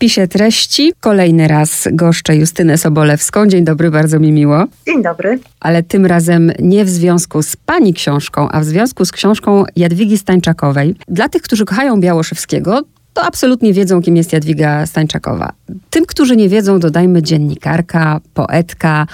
wpisie treści. Kolejny raz goszczę Justynę Sobolewską. Dzień dobry, bardzo mi miło. Dzień dobry. Ale tym razem nie w związku z pani książką, a w związku z książką Jadwigi Stańczakowej. Dla tych, którzy kochają Białoszewskiego, to absolutnie wiedzą, kim jest Jadwiga Stańczakowa. Tym, którzy nie wiedzą, dodajmy dziennikarka, poetka,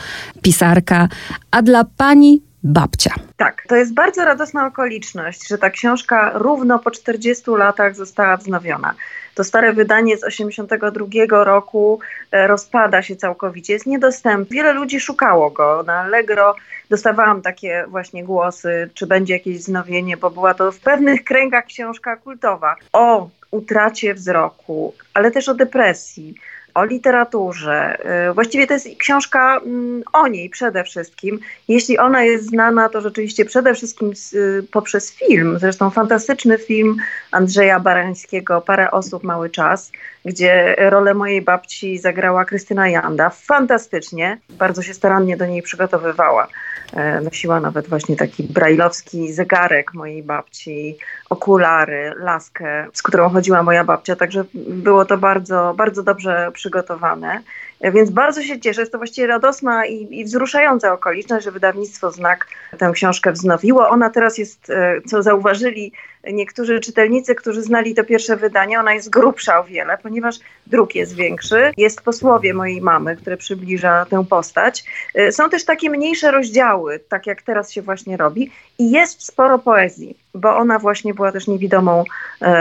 pisarka, a dla pani babcia. Tak, to jest bardzo radosna okoliczność, że ta książka równo po 40 latach została wznowiona. To stare wydanie z 82 roku e, rozpada się całkowicie, jest niedostępne. Wiele ludzi szukało go na Allegro. Dostawałam takie właśnie głosy, czy będzie jakieś wznowienie, bo była to w pewnych kręgach książka kultowa o utracie wzroku, ale też o depresji o literaturze. Y, właściwie to jest książka mm, o niej przede wszystkim. Jeśli ona jest znana, to rzeczywiście przede wszystkim y, poprzez film. Zresztą fantastyczny film Andrzeja Barańskiego, Parę osób, mały czas, gdzie rolę mojej babci zagrała Krystyna Janda. Fantastycznie. Bardzo się starannie do niej przygotowywała. E, nosiła nawet właśnie taki brajlowski zegarek mojej babci, okulary, laskę, z którą chodziła moja babcia, także było to bardzo, bardzo dobrze przygotowane. E, więc bardzo się cieszę. Jest to właściwie radosna i, i wzruszająca okoliczność, że wydawnictwo Znak tę książkę wznowiło. Ona teraz jest, e, co zauważyli niektórzy czytelnicy, którzy znali to pierwsze wydanie, ona jest grubsza o wiele, ponieważ druk jest większy. Jest posłowie mojej mamy, które przybliża tę postać. E, są też takie mniejsze rozdziały, tak jak teraz się właśnie robi. I jest sporo poezji, bo ona właśnie była też niewidomą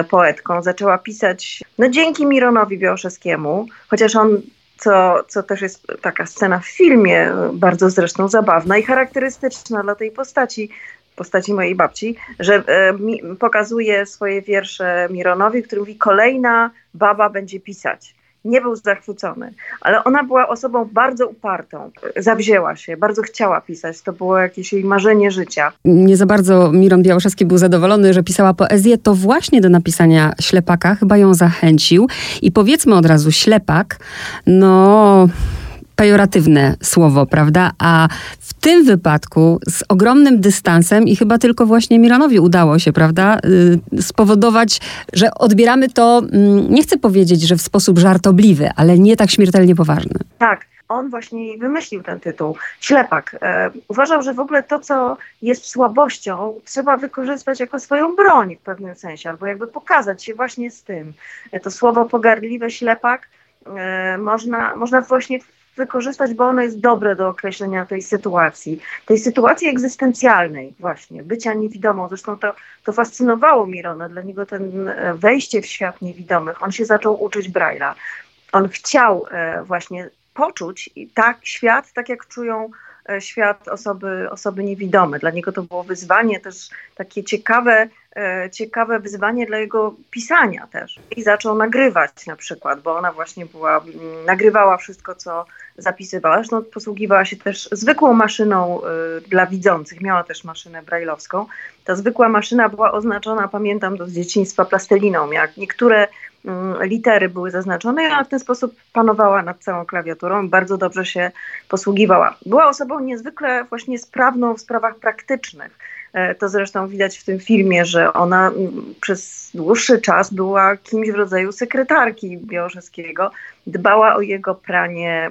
poetką. Zaczęła pisać, no dzięki Mironowi Białoszewskiemu, chociaż on co, co też jest taka scena w filmie, bardzo zresztą zabawna i charakterystyczna dla tej postaci, postaci mojej babci, że e, mi, pokazuje swoje wiersze Mironowi, który mówi: Kolejna baba będzie pisać nie był zachwycony, ale ona była osobą bardzo upartą. Zawzięła się, bardzo chciała pisać. To było jakieś jej marzenie życia. Nie za bardzo Miron Białoszewski był zadowolony, że pisała poezję. To właśnie do napisania Ślepaka chyba ją zachęcił. I powiedzmy od razu, Ślepak, no pejoratywne słowo, prawda? A w tym wypadku z ogromnym dystansem i chyba tylko właśnie Mironowi udało się, prawda, y, spowodować, że odbieramy to, mm, nie chcę powiedzieć, że w sposób żartobliwy, ale nie tak śmiertelnie poważny. Tak. On właśnie wymyślił ten tytuł, Ślepak. E, uważał, że w ogóle to, co jest słabością, trzeba wykorzystać jako swoją broń w pewnym sensie, albo jakby pokazać się właśnie z tym. E, to słowo pogardliwe, ślepak, e, można, można właśnie wykorzystać, bo ono jest dobre do określenia tej sytuacji, tej sytuacji egzystencjalnej właśnie, bycia niewidomą. Zresztą to, to fascynowało Mirona, dla niego ten e, wejście w świat niewidomych, on się zaczął uczyć Braille'a. On chciał e, właśnie poczuć tak świat, tak jak czują e, świat osoby, osoby niewidome. Dla niego to było wyzwanie też takie ciekawe, ciekawe wyzwanie dla jego pisania też. I zaczął nagrywać na przykład, bo ona właśnie była, nagrywała wszystko, co, zapisywała. Zresztą posługiwała się też zwykłą maszyną y, dla widzących. Miała też maszynę brajlowską. Ta zwykła maszyna była oznaczona, pamiętam to z dzieciństwa, plasteliną. Jak niektóre y, litery były zaznaczone ona w ten sposób panowała nad całą klawiaturą. Bardzo dobrze się posługiwała. Była osobą niezwykle właśnie sprawną w sprawach praktycznych E, to zresztą widać w tym filmie, że ona przez dłuższy czas była kimś w rodzaju sekretarki Białoszewskiego. Dbała o jego pranie,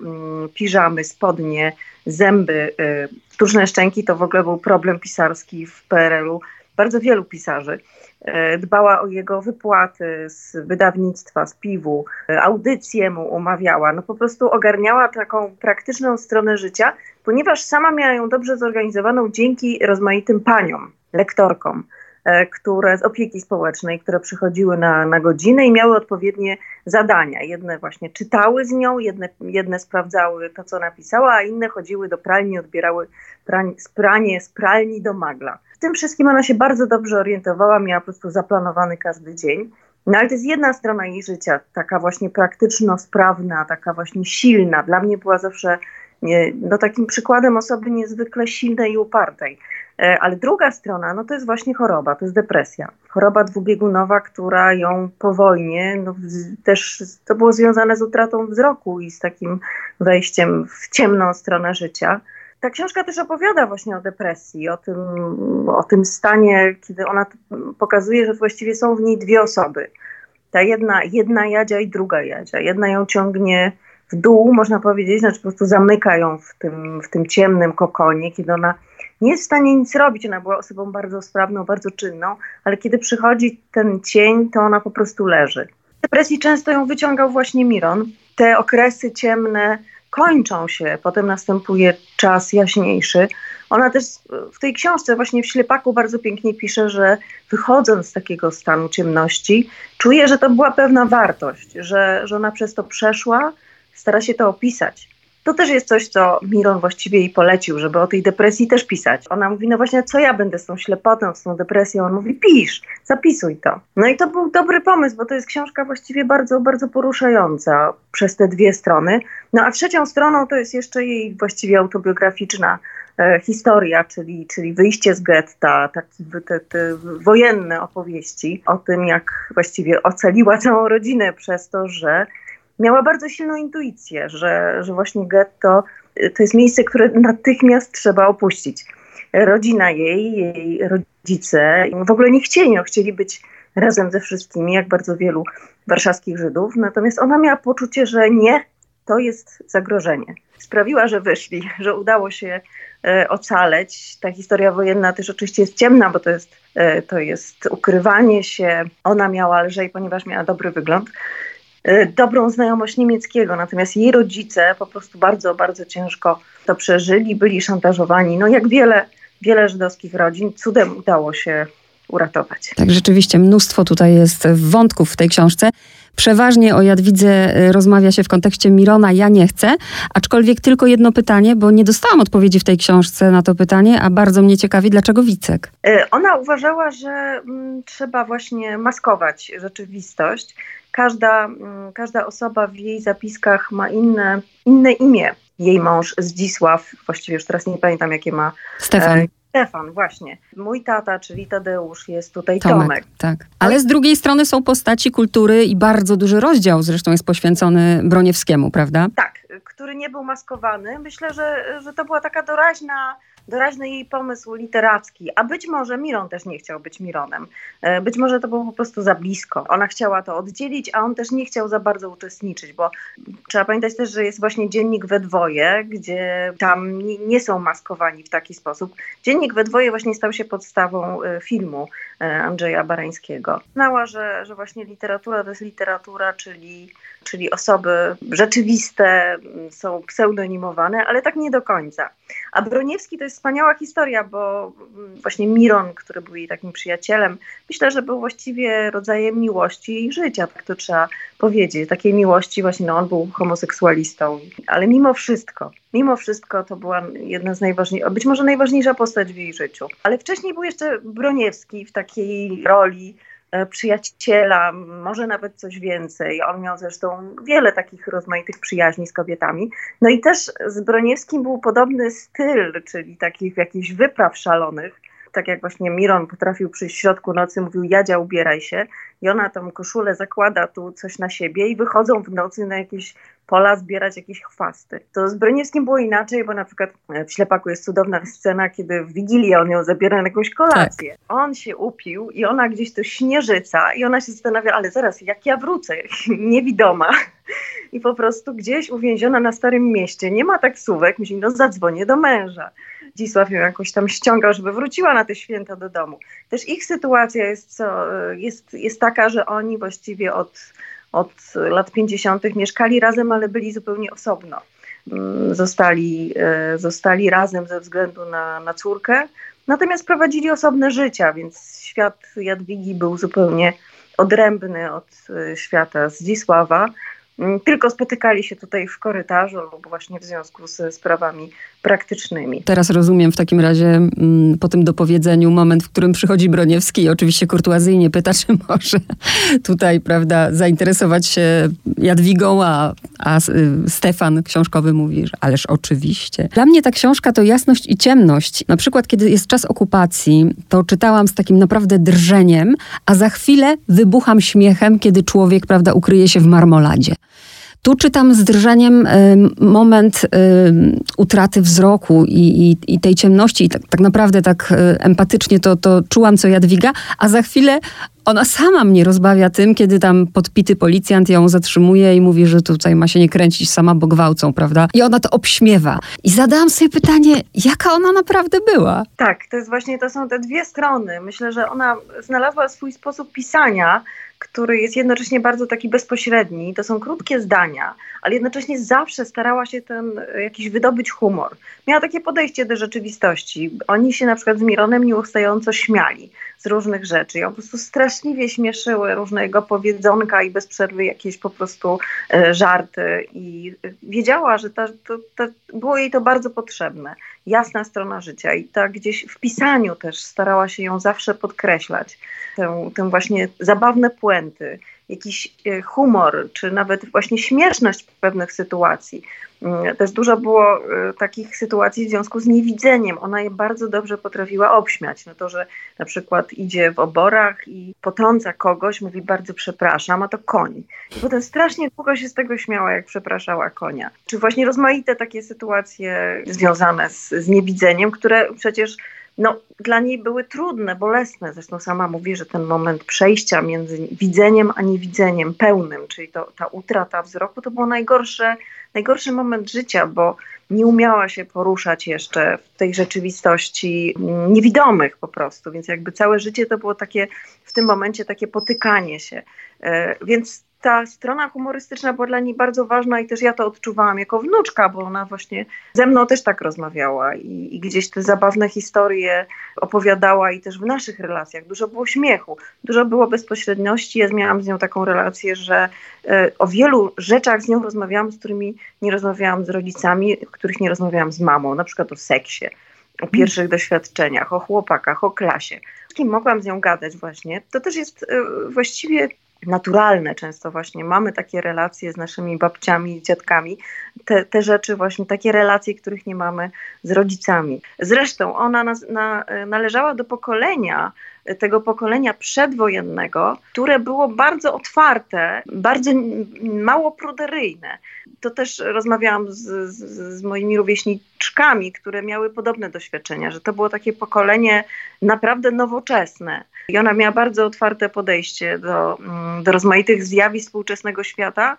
piżamy, spodnie, zęby, e, sztuczne szczęki. To w ogóle był problem pisarski w PRL-u bardzo wielu pisarzy. E, dbała o jego wypłaty z wydawnictwa, z piwu, audycje mu umawiała. No po prostu ogarniała taką praktyczną stronę życia, ponieważ sama miała ją dobrze zorganizowaną dzięki rozmaitym paniom, lektorkom, e, które z opieki społecznej, które przychodziły na, na godzinę i miały odpowiednie zadania. Jedne właśnie czytały z nią, jedne, jedne sprawdzały to, co napisała, a inne chodziły do pralni, odbierały prań, pranie z pralni do magla. W tym wszystkim ona się bardzo dobrze orientowała, miała po prostu zaplanowany każdy dzień. No ale to jest jedna strona jej życia, taka właśnie praktyczno-sprawna, taka właśnie silna. Dla mnie była zawsze no, takim przykładem osoby niezwykle silnej i upartej. E, ale druga strona, no to jest właśnie choroba, to jest depresja. Choroba dwubiegunowa, która ją po wojnie, no też to było związane z utratą wzroku i z takim wejściem w ciemną stronę życia. Ta książka też opowiada właśnie o depresji, o tym, o tym stanie, kiedy ona pokazuje, że właściwie są w niej dwie osoby. ta jedna, jedna Jadzia i druga Jadzia. Jedna ją ciągnie w dół, można powiedzieć, znaczy po prostu zamyka ją w tym, w tym ciemnym kokonie, kiedy ona nie jest w stanie nic robić. Ona była osobą bardzo sprawną, bardzo czynną, ale kiedy przychodzi ten cień, to ona po prostu leży. W depresji często ją wyciągał właśnie Miron. Te okresy ciemne kończą się, potem następuje czas jaśniejszy. Ona też w tej książce, właśnie w Ślepaku, bardzo pięknie pisze, że wychodząc z takiego stanu ciemności, czuje, że to była pewna wartość, że, że ona przez to przeszła, stara się to opisać. To też jest coś, co Miron właściwie jej polecił, żeby o tej depresji też pisać. Ona mówi, no właśnie, co ja będę z tą ślepotą, z tą depresją? On mówi, pisz, zapisuj to. No i to był dobry pomysł, bo to jest książka właściwie bardzo, bardzo poruszająca przez te dwie strony. No a trzecią stroną to jest jeszcze jej właściwie autobiograficzna e, historia, czyli, czyli wyjście z getta, takie te, te wojenne opowieści o tym, jak właściwie ocaliła całą rodzinę przez to, że miała bardzo silną intuicję, że, że właśnie getto y, to jest miejsce, które natychmiast trzeba opuścić. Rodzina jej, jej rodzice w ogóle nie chcieli, no, chcieli być razem ze wszystkimi, jak bardzo wielu warszawskich Żydów, natomiast ona miała poczucie, że nie, to jest zagrożenie. Sprawiła, że wyszli, że udało się e, ocaleć. Ta historia wojenna też oczywiście jest ciemna, bo to jest, e, to jest ukrywanie się. Ona miała lżej, ponieważ miała dobry wygląd. Y, dobrą znajomość niemieckiego, natomiast jej rodzice po prostu bardzo, bardzo ciężko to przeżyli, byli szantażowani. No jak wiele, wiele żydowskich rodzin, cudem udało się uratować. Tak, rzeczywiście mnóstwo tutaj jest wątków w tej książce. Przeważnie o Jadwidze y, rozmawia się w kontekście Mirona, ja nie chcę, aczkolwiek tylko jedno pytanie, bo nie dostałam odpowiedzi w tej książce na to pytanie, a bardzo mnie ciekawi, dlaczego Wicek? Y, ona uważała, że mm, trzeba właśnie maskować rzeczywistość każda, mm, każda osoba w jej zapiskach ma inne, inne imię. Jej mąż Zdzisław, właściwie już teraz nie pamiętam jakie ma. Stefan. E, Stefan, właśnie. Mój tata, czyli Tadeusz, jest tutaj Tomek. Tomek. Tak. Ale z drugiej strony są postaci kultury i bardzo duży rozdział zresztą jest poświęcony Broniewskiemu, prawda? Tak, który nie był maskowany. Myślę, że, że to była taka doraźna doraźny jej pomysł literacki, a być może Miron też nie chciał być Mironem. E, być może to było po prostu za blisko. Ona chciała to oddzielić, a on też nie chciał za bardzo uczestniczyć, bo trzeba pamiętać też, że jest właśnie dziennik we dwoje, gdzie tam nie są maskowani w taki sposób. Dziennik we dwoje właśnie stał się podstawą e, filmu e, Andrzeja Barańskiego. Znała, że, że właśnie literatura to jest literatura, czyli, czyli osoby rzeczywiste są pseudonimowane, ale tak nie do końca. A Broniewski to jest wspaniała historia, bo mm, właśnie Miron, który był jej takim przyjacielem, myślę, że był właściwie rodzajem miłości jej życia, tak to trzeba powiedzieć. Takiej miłości właśnie, no on był homoseksualistą, ale mimo wszystko, mimo wszystko to była jedna z najważniejszych, być może najważniejsza postać w jej życiu. Ale wcześniej był jeszcze Broniewski w takiej roli przyjaciela, może nawet coś więcej. On miał zresztą wiele takich rozmaitych przyjaźni z kobietami. No i też z Broniewskim był podobny styl, czyli takich jakichś wypraw szalonych. Tak jak właśnie Miron potrafił przyjść w środku nocy, mówił Jadzia ubieraj się i ona tą koszulę zakłada tu coś na siebie i wychodzą w nocy na jakieś pola zbierać jakieś chwasty. To z Broniewskim było inaczej, bo na przykład w Ślepaku jest cudowna scena, kiedy w Wigilię on ją zabiera na jakąś kolację. Tak. On się upił i ona gdzieś to śnieżyca i ona się zastanawia, ale zaraz, jak ja wrócę? Niewidoma. I po prostu gdzieś uwięziona na Starym Mieście, nie ma taksówek, myśli, no zadzwonię do męża. Dzisław ją jakoś tam ściągał, żeby wróciła na te święta do domu. Też ich sytuacja jest, co, jest, jest taka, że oni właściwie od od lat 50. mieszkali razem, ale byli zupełnie osobno. Mm, zostali, e, zostali razem ze względu na, na córkę, natomiast prowadzili osobne życia, więc świat Jadwigi był zupełnie odrębny od e, świata Zdzisława. Mm, tylko spotykali się tutaj w korytarzu lub właśnie w związku ze sprawami praktycznymi. Teraz rozumiem w takim razie mm, po tym dopowiedzeniu moment, w którym przychodzi Broniewski i oczywiście kurtuazyjnie pyta, czy może tutaj, prawda, zainteresować się Jadwigą, a, a y, Stefan książkowy mówi, że ależ oczywiście. Dla mnie ta książka to jasność i ciemność. Na przykład, kiedy jest czas okupacji, to czytałam z takim naprawdę drżeniem, a za chwilę wybucham śmiechem, kiedy człowiek, prawda, ukryje się w marmoladzie. Tu czytam z drżeniem y, moment y, utraty wzroku i, i, i, tej ciemności. I tak, tak naprawdę tak y, empatycznie to, to czułam, co Jadwiga, a za chwilę Ona sama mnie rozbawia tym, kiedy tam podpity policjant ją zatrzymuje i mówi, że tutaj ma się nie kręcić sama, bo gwałcą, prawda? I ona to obśmiewa. I zadałam sobie pytanie, jaka ona naprawdę była? Tak, to jest właśnie, to są te dwie strony. Myślę, że ona znalazła swój sposób pisania, który jest jednocześnie bardzo taki bezpośredni. To są krótkie zdania, ale jednocześnie zawsze starała się ten jakiś wydobyć humor. Miała takie podejście do rzeczywistości. Oni się na przykład z Mironem nieustająco śmiali z różnych rzeczy. Ją po prostu straszliwie śmieszyły różne jego powiedzonka i bez przerwy jakieś po prostu e, żarty. I wiedziała, że ta, to, to, było jej to bardzo potrzebne. Jasna strona życia i tak gdzieś w pisaniu też starała się ją zawsze podkreślać. Tę, tę właśnie zabawne puenty, jakiś e, humor, czy nawet właśnie śmieszność pewnych sytuacji. Mm, też dużo było e, takich sytuacji w związku z niewidzeniem. Ona je bardzo dobrze potrafiła obśmiać. No to, że na przykład idzie w oborach i potrąca kogoś, mówi bardzo przepraszam, a to koń. I potem strasznie długo się z tego śmiała, jak przepraszała konia. Czy właśnie rozmaite takie sytuacje związane z, z niewidzeniem, które przecież no, dla niej były trudne, bolesne. Zresztą sama mówi, że ten moment przejścia między widzeniem a niewidzeniem pełnym, czyli to, ta utrata wzroku, to był najgorsze, najgorszy moment życia, bo nie umiała się poruszać jeszcze w tej rzeczywistości niewidomych po prostu. Więc jakby całe życie to było takie, w tym momencie takie potykanie się. E, więc ta strona humorystyczna była dla niej bardzo ważna i też ja to odczuwałam jako wnuczka, bo ona właśnie ze mną też tak rozmawiała i, i, gdzieś te zabawne historie opowiadała i też w naszych relacjach dużo było śmiechu, dużo było bezpośredności. Ja miałam z nią taką relację, że e, o wielu rzeczach z nią rozmawiałam, z którymi nie rozmawiałam z rodzicami, których nie rozmawiałam z mamą, na przykład o seksie o pierwszych doświadczeniach, o chłopakach, o klasie. Z kim mogłam z nią gadać właśnie, to też jest y, właściwie naturalne. Często właśnie mamy takie relacje z naszymi babciami, dziadkami, te, te rzeczy właśnie, takie relacje, których nie mamy z rodzicami. Zresztą ona na, na, należała do pokolenia, tego pokolenia przedwojennego, które było bardzo otwarte, bardzo mało pruderyjne. To też rozmawiałam z, z, z moimi rówieśniczkami, które miały podobne doświadczenia, że to było takie pokolenie naprawdę nowoczesne. I ona miała bardzo otwarte podejście do, do rozmaitych zjawisk współczesnego świata,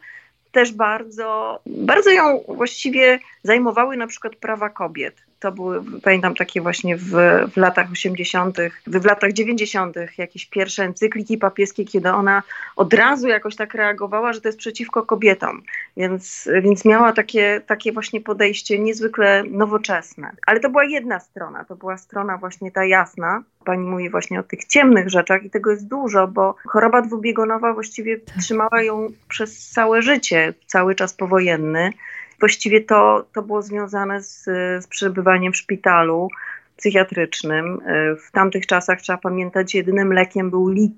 też bardzo, bardzo ją właściwie zajmowały na przykład prawa kobiet. To były, pamiętam, takie właśnie w, w latach 80., w latach 90., jakieś pierwsze encykliki papieskie, kiedy ona od razu jakoś tak reagowała, że to jest przeciwko kobietom. Więc, więc miała takie, takie właśnie podejście niezwykle nowoczesne. Ale to była jedna strona, to była strona właśnie ta jasna. Pani mówi właśnie o tych ciemnych rzeczach i tego jest dużo, bo choroba dwubiegunowa właściwie trzymała ją przez całe życie, cały czas powojenny. Właściwie to, to było związane z, z przebywaniem w szpitalu psychiatrycznym. W tamtych czasach, trzeba pamiętać, jedynym lekiem był lit,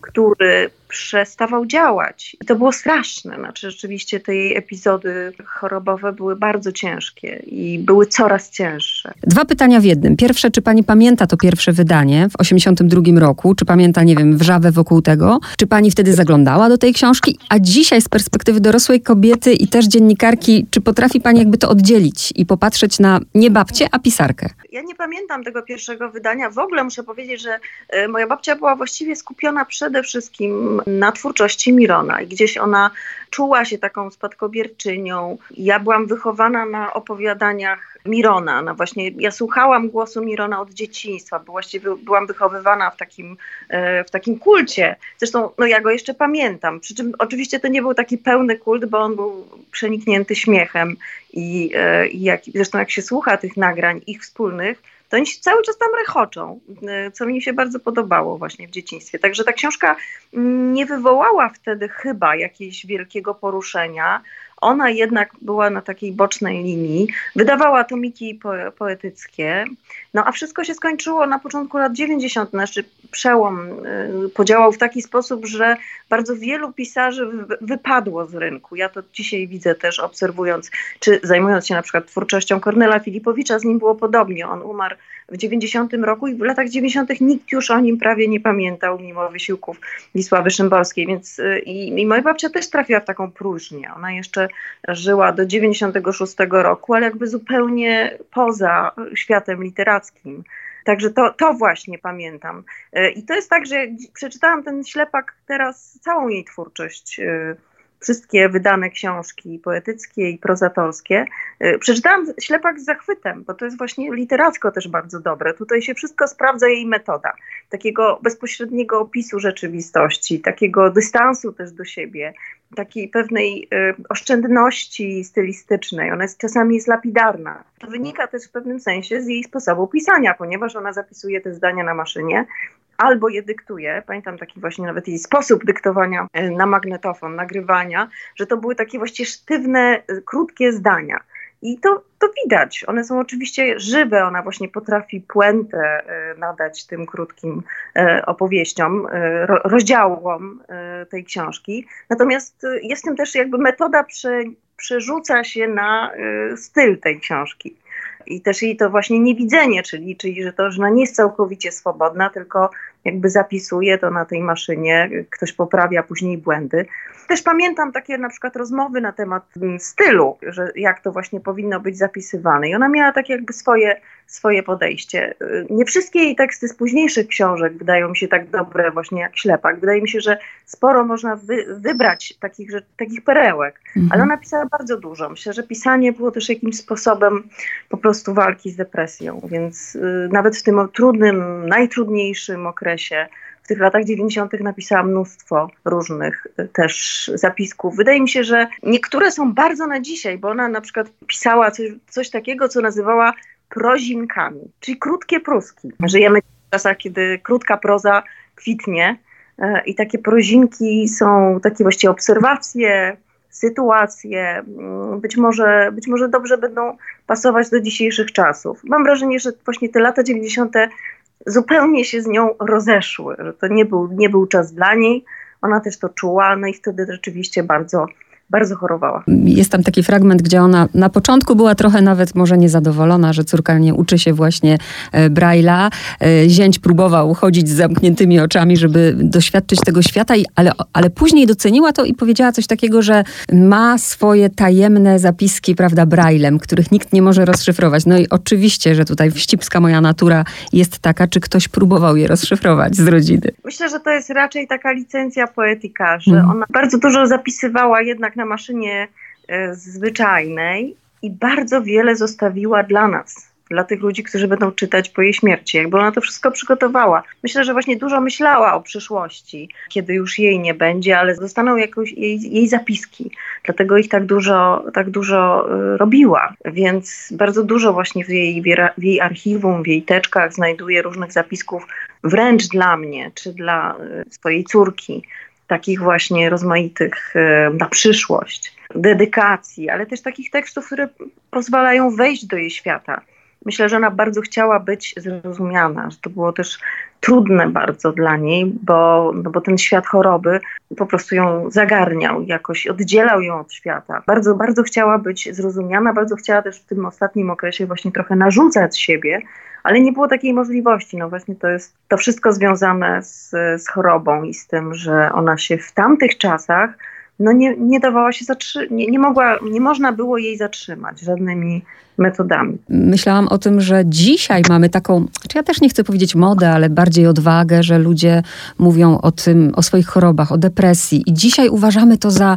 który przestawał działać. I to było straszne. Znaczy, rzeczywiście te jej epizody chorobowe były bardzo ciężkie i były coraz cięższe. Dwa pytania w jednym. Pierwsze, czy pani pamięta to pierwsze wydanie w 82 roku? Czy pamięta, nie wiem, wrzawę wokół tego? Czy pani wtedy zaglądała do tej książki? A dzisiaj z perspektywy dorosłej kobiety i też dziennikarki, czy potrafi pani jakby to oddzielić i popatrzeć na nie babcię, a pisarkę? Ja nie pamiętam tego pierwszego wydania. W ogóle muszę powiedzieć, że e, moja babcia była właściwie skupiona przede wszystkim na twórczości Mirona i gdzieś ona czuła się taką spadkobierczynią. Ja byłam wychowana na opowiadaniach Mirona, no właśnie ja słuchałam głosu Mirona od dzieciństwa, bo właściwie byłam wychowywana w takim, e, w takim kulcie. Zresztą no ja go jeszcze pamiętam, przy czym oczywiście to nie był taki pełny kult, bo on był przeniknięty śmiechem i, e, i jak, zresztą jak się słucha tych nagrań ich wspólnych, to oni cały czas tam rechoczą, y, co mi się bardzo podobało właśnie w dzieciństwie. Także ta książka nie wywołała wtedy chyba jakiegoś wielkiego poruszenia, ona jednak była na takiej bocznej linii, wydawała tomiki poetyckie, no a wszystko się skończyło na początku lat 90., znaczy przełom y, podziałał w taki sposób, że bardzo wielu pisarzy wypadło z rynku. Ja to dzisiaj widzę też obserwując, czy zajmując się na przykład twórczością Kornela Filipowicza, z nim było podobnie. On umarł w 90 roku i w latach 90 nikt już o nim prawie nie pamiętał, mimo wysiłków Wisławy Szymborskiej, więc y, i, i moja babcia też trafiła w taką próżnię. Ona jeszcze żyła do 96 roku, ale jakby zupełnie poza światem literackim. Także to, to właśnie pamiętam. E, I to jest tak, że przeczytałam ten ślepak teraz, całą jej twórczość e, wszystkie wydane książki poetyckie i prozatorskie. Y, przeczytałam Ślepak z zachwytem, bo to jest właśnie literacko też bardzo dobre. Tutaj się wszystko sprawdza jej metoda, takiego bezpośredniego opisu rzeczywistości, takiego dystansu też do siebie, takiej pewnej y, oszczędności stylistycznej. Ona jest, czasami jest lapidarna. To wynika też w pewnym sensie z jej sposobu pisania, ponieważ ona zapisuje te zdania na maszynie, albo je dyktuje. Pamiętam taki właśnie nawet jej sposób dyktowania e, na magnetofon, nagrywania, że to były takie właściwie sztywne, e, krótkie zdania. I to, to widać. One są oczywiście żywe, ona właśnie potrafi puentę e, nadać tym krótkim opowieściom, rozdziałom tej książki. Natomiast jest tym też jakby metoda prze, przerzuca się na styl tej książki i też jej to właśnie niewidzenie, czyli, czyli że to, że ona nie jest całkowicie swobodna, tylko jakby zapisuje to na tej maszynie, ktoś poprawia później błędy. Też pamiętam takie na przykład rozmowy na temat mm, stylu, że jak to właśnie powinno być zapisywane. I ona miała takie jakby swoje, swoje podejście. Nie wszystkie jej teksty z późniejszych książek wydają mi się tak dobre właśnie jak Ślepak. Wydaje mi się, że sporo można wy, wybrać takich, że, takich perełek, mhm. ale ona pisała bardzo dużo. Myślę, że pisanie było też jakimś sposobem po prostu walki z depresją, więc y, nawet w tym trudnym, najtrudniejszym okresie w tych latach 90. napisała mnóstwo różnych y, też zapisków. Wydaje mi się, że niektóre są bardzo na dzisiaj, bo ona na przykład pisała coś, coś takiego, co nazywała prozinkami, czyli krótkie pruski. Żyjemy w czasach, kiedy krótka proza kwitnie y, i takie prozinki są takie właściwie obserwacje, sytuacje, mm, być może, być może dobrze będą pasować do dzisiejszych czasów. Mam wrażenie, że właśnie te lata 90 zupełnie się z nią rozeszły, że to nie był, nie był czas dla niej. Ona też to czuła, no i wtedy rzeczywiście bardzo bardzo chorowała. Jest tam taki fragment, gdzie ona na początku była trochę nawet może niezadowolona, że córka nie uczy się właśnie e, Braille'a. E, zięć próbował chodzić z zamkniętymi oczami, żeby doświadczyć tego świata, ale, ale później doceniła to i powiedziała coś takiego, że ma swoje tajemne zapiski, prawda, Braillem, których nikt nie może rozszyfrować. No i oczywiście, że tutaj wścibska moja natura jest taka, czy ktoś próbował je rozszyfrować z rodziny. Myślę, że to jest raczej taka licencja poetyka, że mm. ona bardzo dużo zapisywała jednak na maszynie e, zwyczajnej i bardzo wiele zostawiła dla nas, dla tych ludzi, którzy będą czytać po jej śmierci, jakby ona to wszystko przygotowała. Myślę, że właśnie dużo myślała o przyszłości, kiedy już jej nie będzie, ale zostaną jakoś jej, jej zapiski, dlatego ich tak dużo, tak dużo e, robiła, więc bardzo dużo właśnie w jej, w jej archiwum, w jej teczkach znajduje różnych zapisków wręcz dla mnie, czy dla e, swojej córki, takich właśnie rozmaitych e, na przyszłość, dedykacji, ale też takich tekstów, które pozwalają wejść do jej świata. Myślę, że ona bardzo chciała być zrozumiana, że to było też trudne bardzo dla niej, bo, no bo ten świat choroby po prostu ją zagarniał, jakoś oddzielał ją od świata. Bardzo, bardzo chciała być zrozumiana, bardzo chciała też w tym ostatnim okresie właśnie trochę narzucać siebie, ale nie było takiej możliwości. No właśnie to jest to wszystko związane z, z chorobą i z tym, że ona się w tamtych czasach no nie, nie dawała się zatrzymać, nie, nie, mogła, nie można było jej zatrzymać żadnymi metodami. Myślałam o tym, że dzisiaj mamy taką, czy ja też nie chcę powiedzieć modę, ale bardziej odwagę, że ludzie mówią o tym, o swoich chorobach, o depresji i dzisiaj uważamy to za,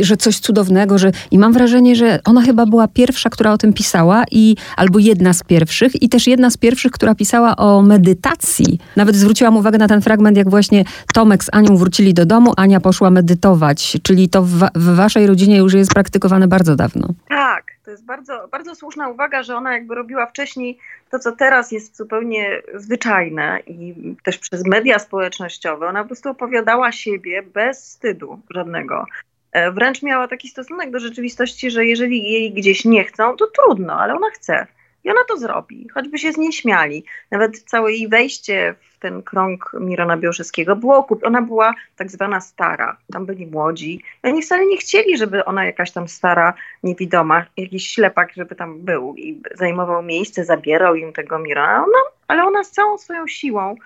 że coś cudownego, że i mam wrażenie, że ona chyba była pierwsza, która o tym pisała i albo jedna z pierwszych i też jedna z pierwszych, która pisała o medytacji. Nawet zwróciłam uwagę na ten fragment, jak właśnie Tomek z Anią wrócili do domu, Ania poszła medytować, czyli to w, w waszej rodzinie już jest praktykowane bardzo dawno. Tak, to jest bardzo, bardzo słuszna uwaga, że ona jakby robiła wcześniej to, co teraz jest zupełnie zwyczajne i też przez media społecznościowe. Ona po prostu opowiadała siebie bez wstydu żadnego. E, wręcz miała taki stosunek do rzeczywistości, że jeżeli jej gdzieś nie chcą, to trudno, ale ona chce. I ona to zrobi, choćby się z niej śmiali. Nawet całe jej wejście w ten krąg Mirona Białszewskiego było Ona była tak zwana stara. Tam byli młodzi. I oni wcale nie chcieli, żeby ona jakaś tam stara, niewidoma, jakiś ślepak, żeby tam był i zajmował miejsce, zabierał im tego Mirona. Ona, ale ona z całą swoją siłą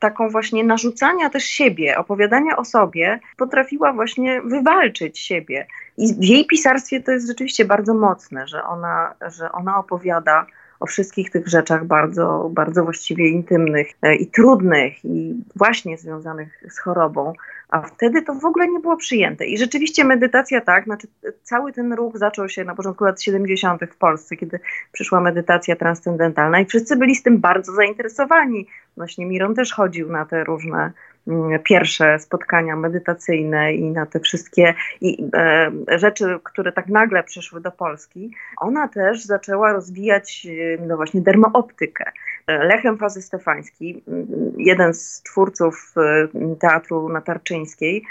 taką właśnie narzucania też siebie, opowiadania o sobie, potrafiła właśnie wywalczyć siebie. I w jej pisarstwie to jest rzeczywiście bardzo mocne, że ona, że ona opowiada o wszystkich tych rzeczach bardzo, bardzo właściwie intymnych e, i trudnych i właśnie związanych z chorobą, a wtedy to w ogóle nie było przyjęte. I rzeczywiście medytacja tak, znaczy cały ten ruch zaczął się na początku lat 70. w Polsce, kiedy przyszła medytacja transcendentalna i wszyscy byli z tym bardzo zainteresowani. Właśnie Miron też chodził na te różne pierwsze spotkania medytacyjne i na te wszystkie i, e, rzeczy, które tak nagle przyszły do Polski, ona też zaczęła rozwijać e, no właśnie dermooptykę. E, Lechem Fazy Stefański, mm, jeden z twórców teatru na Tarczyńskiej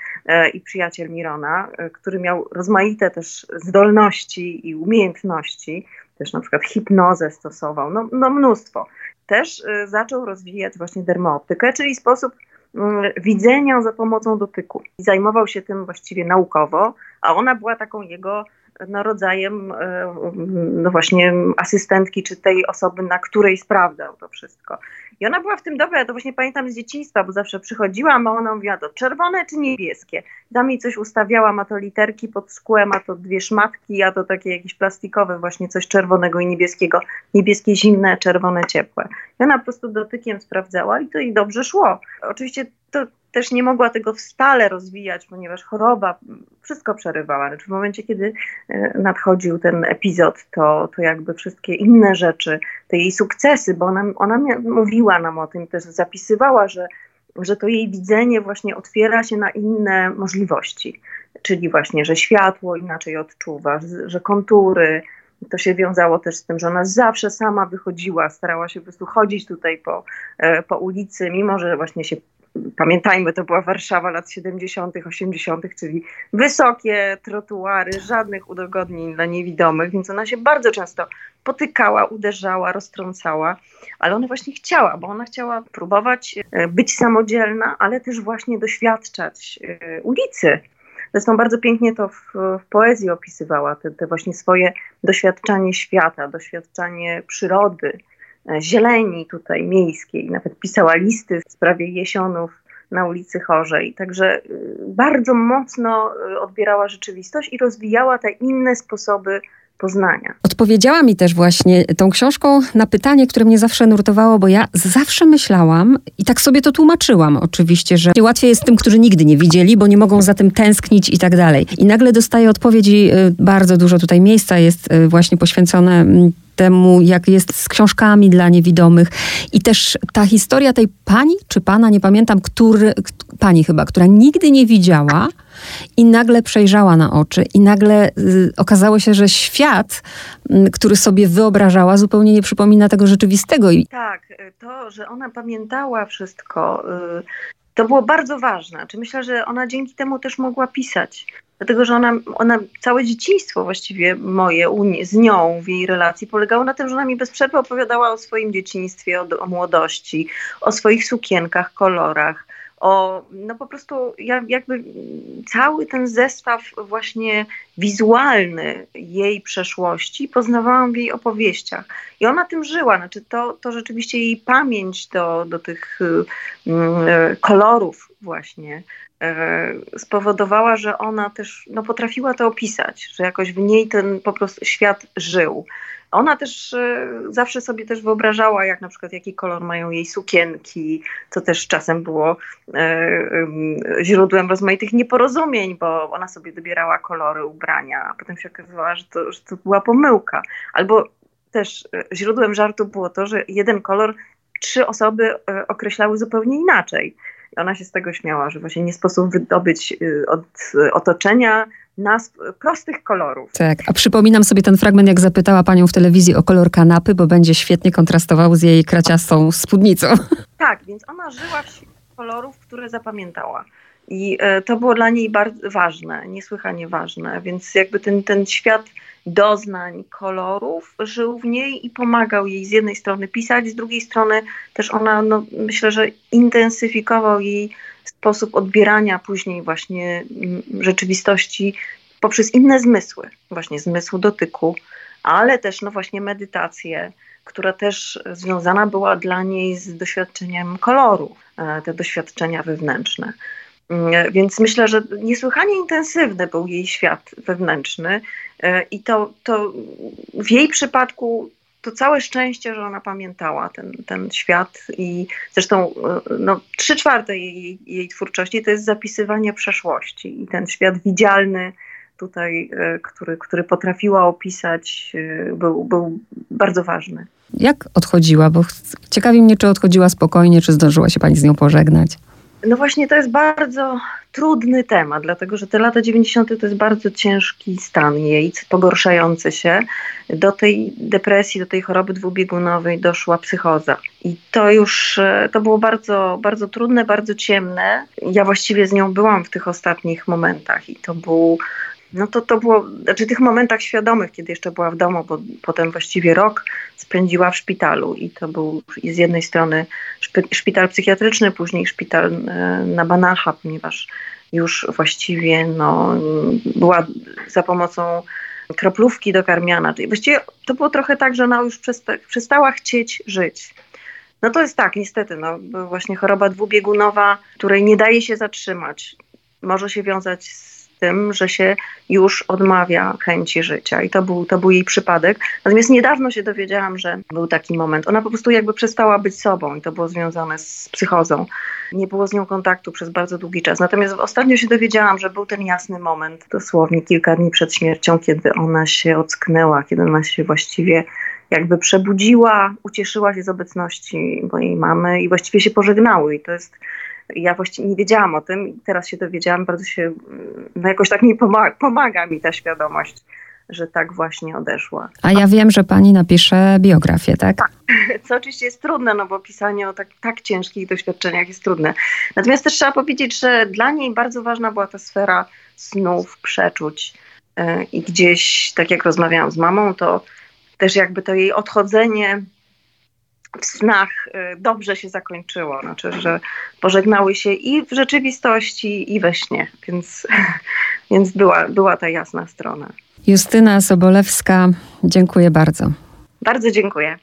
i przyjaciel Mirona, który miał rozmaite też zdolności i umiejętności, też na przykład hipnozę stosował, no, no mnóstwo. Też zaczął rozwijać właśnie dermooptykę, czyli sposób Mm, widzenia za pomocą dotyku. I zajmował się tym właściwie naukowo, a ona była taką jego no, rodzajem e, no właśnie asystentki, czy tej osoby, na której sprawdzał to wszystko. I ona była w tym dobra, ja to właśnie pamiętam z dzieciństwa, bo zawsze przychodziłam, a ona mówiła to czerwone czy niebieskie. Tam jej coś ustawiała, ma to literki pod skłem, a to dwie szmatki, a to takie jakieś plastikowe, właśnie coś czerwonego i niebieskiego. Niebieskie zimne, czerwone ciepłe. I ona po prostu dotykiem sprawdzała i to jej dobrze szło. Oczywiście to też nie mogła tego stale rozwijać, ponieważ choroba wszystko przerywała. Znaczy w momencie, kiedy e, nadchodził ten epizod, to, to jakby wszystkie inne rzeczy, te jej sukcesy, bo ona, ona mówiła nam o tym, też zapisywała, że, że to jej widzenie właśnie otwiera się na inne możliwości. Czyli właśnie, że światło inaczej odczuwa, że kontury, to się wiązało też z tym, że ona zawsze sama wychodziła, starała się po prostu chodzić tutaj po, e, po ulicy, mimo że właśnie się pamiętajmy, to była Warszawa lat 70., 80., czyli wysokie trotuary, żadnych udogodnień dla niewidomych, więc ona się bardzo często potykała, uderzała, roztrącała, ale ona właśnie chciała, bo ona chciała próbować e, być samodzielna, ale też właśnie doświadczać e, ulicy. Zresztą bardzo pięknie to w, w poezji opisywała, te, te właśnie swoje doświadczanie świata, doświadczanie przyrody, zieleni tutaj miejskiej. Nawet pisała listy w sprawie jesionów na ulicy Chorzej. Także y, bardzo mocno y, odbierała rzeczywistość i rozwijała te inne sposoby poznania. Odpowiedziała mi też właśnie tą książką na pytanie, które mnie zawsze nurtowało, bo ja zawsze myślałam i tak sobie to tłumaczyłam oczywiście, że łatwiej jest tym, którzy nigdy nie widzieli, bo nie mogą za tym tęsknić i tak dalej. I nagle dostaję odpowiedzi, y, bardzo dużo tutaj miejsca jest właśnie poświęcone mm, temu, jak jest z książkami dla niewidomych. I też ta historia tej pani, czy pana, nie pamiętam, który, pani chyba, która nigdy nie widziała i nagle przejrzała na oczy i nagle y, okazało się, że świat, y, który sobie wyobrażała, zupełnie nie przypomina tego rzeczywistego. Tak, y, to, że ona pamiętała wszystko, y, to było bardzo ważne. Czy myślę, że ona dzięki temu też mogła pisać. Dlatego, że ona, ona całe dzieciństwo właściwie moje z nią w jej relacji polegało na tym, że ona mi bez przerwy opowiadała o swoim dzieciństwie, o, o młodości, o swoich sukienkach, kolorach, o no po prostu jakby cały ten zestaw właśnie wizualny jej przeszłości poznawałam w jej opowieściach. I ona tym żyła, znaczy to, to rzeczywiście jej pamięć do, do tych y, kolorów właśnie spowodowała, że ona też no, potrafiła to opisać, że jakoś w niej ten po prostu świat żył. Ona też e, zawsze sobie też wyobrażała, jak na przykład jaki kolor mają jej sukienki, co też czasem było e, źródłem rozmaitych nieporozumień, bo ona sobie dobierała kolory ubrania, a potem się okazywało, że to, że to była pomyłka. Albo też e, źródłem żartu było to, że jeden kolor trzy osoby określały zupełnie inaczej. I ona się z tego śmiała, że właśnie nie sposób wydobyć od otoczenia nazw prostych kolorów. Tak, a przypominam sobie ten fragment, jak zapytała panią w telewizji o kolor kanapy, bo będzie świetnie kontrastował z jej kraciastą spódnicą. Tak, więc ona żyła w kolorów, które zapamiętała. I e, to było dla niej bardzo ważne, niesłychanie ważne, więc jakby ten, ten świat doznań, kolorów żył w niej i pomagał jej z jednej strony pisać, z drugiej strony też ona, no, myślę, że intensyfikował jej sposób odbierania później właśnie mm, rzeczywistości poprzez inne zmysły, właśnie zmysł dotyku, ale też no właśnie medytację, która też związana była dla niej z doświadczeniem koloru, e, te doświadczenia wewnętrzne. Mm, więc myślę, że niesłychanie intensywny był jej świat wewnętrzny e, i to, to w jej przypadku to całe szczęście, że ona pamiętała ten, ten świat i zresztą no, trzy czwarte jej, jej twórczości to jest zapisywanie przeszłości i ten świat widzialny tutaj, który, który potrafiła opisać, był, był bardzo ważny. Jak odchodziła? Bo ciekawi mnie, czy odchodziła spokojnie, czy zdążyła się pani z nią pożegnać. No właśnie to jest bardzo trudny temat, dlatego że te lata 90. to jest bardzo ciężki stan jej, pogorszający się. Do tej depresji, do tej choroby dwubiegunowej doszła psychoza. I to już, e, to było bardzo, bardzo trudne, bardzo ciemne. Ja właściwie z nią byłam w tych ostatnich momentach i to był no to to było, znaczy tych momentach świadomych, kiedy jeszcze była w domu, bo potem właściwie rok spędziła w szpitalu i to był z jednej strony szpital psychiatryczny, później szpital e, na Banacha, ponieważ już właściwie no, była za pomocą kroplówki dokarmiana. Czyli właściwie to było trochę tak, że ona już przestała chcieć żyć. No to jest tak, niestety, no, właśnie choroba dwubiegunowa, której nie daje się zatrzymać. Może się wiązać z tym, że się już odmawia chęci życia i to był, to był jej przypadek. Natomiast niedawno się dowiedziałam, że był taki moment. Ona po prostu jakby przestała być sobą i to było związane z psychozą. Nie było z nią kontaktu przez bardzo długi czas. Natomiast ostatnio się dowiedziałam, że był ten jasny moment, dosłownie kilka dni przed śmiercią, kiedy ona się ocknęła, kiedy ona się właściwie jakby przebudziła, ucieszyła się z obecności mojej mamy i właściwie się pożegnały. I to jest ja właściwie nie wiedziałam o tym i teraz się dowiedziałam, bardzo się, no jakoś tak mi pomaga, pomaga mi ta świadomość, że tak właśnie odeszła. A ja wiem, że pani napisze biografię, tak? Tak, co oczywiście jest trudne, no bo pisanie o tak, tak ciężkich doświadczeniach jest trudne. Natomiast też trzeba powiedzieć, że dla niej bardzo ważna była ta sfera snów, przeczuć yy, i gdzieś, tak jak rozmawiałam z mamą, to też jakby to jej odchodzenie w snach y, dobrze się zakończyło. Znaczy, że pożegnały się i w rzeczywistości, i we śnie. Więc, więc była, była ta jasna strona. Justyna Sobolewska, dziękuję bardzo. Bardzo dziękuję.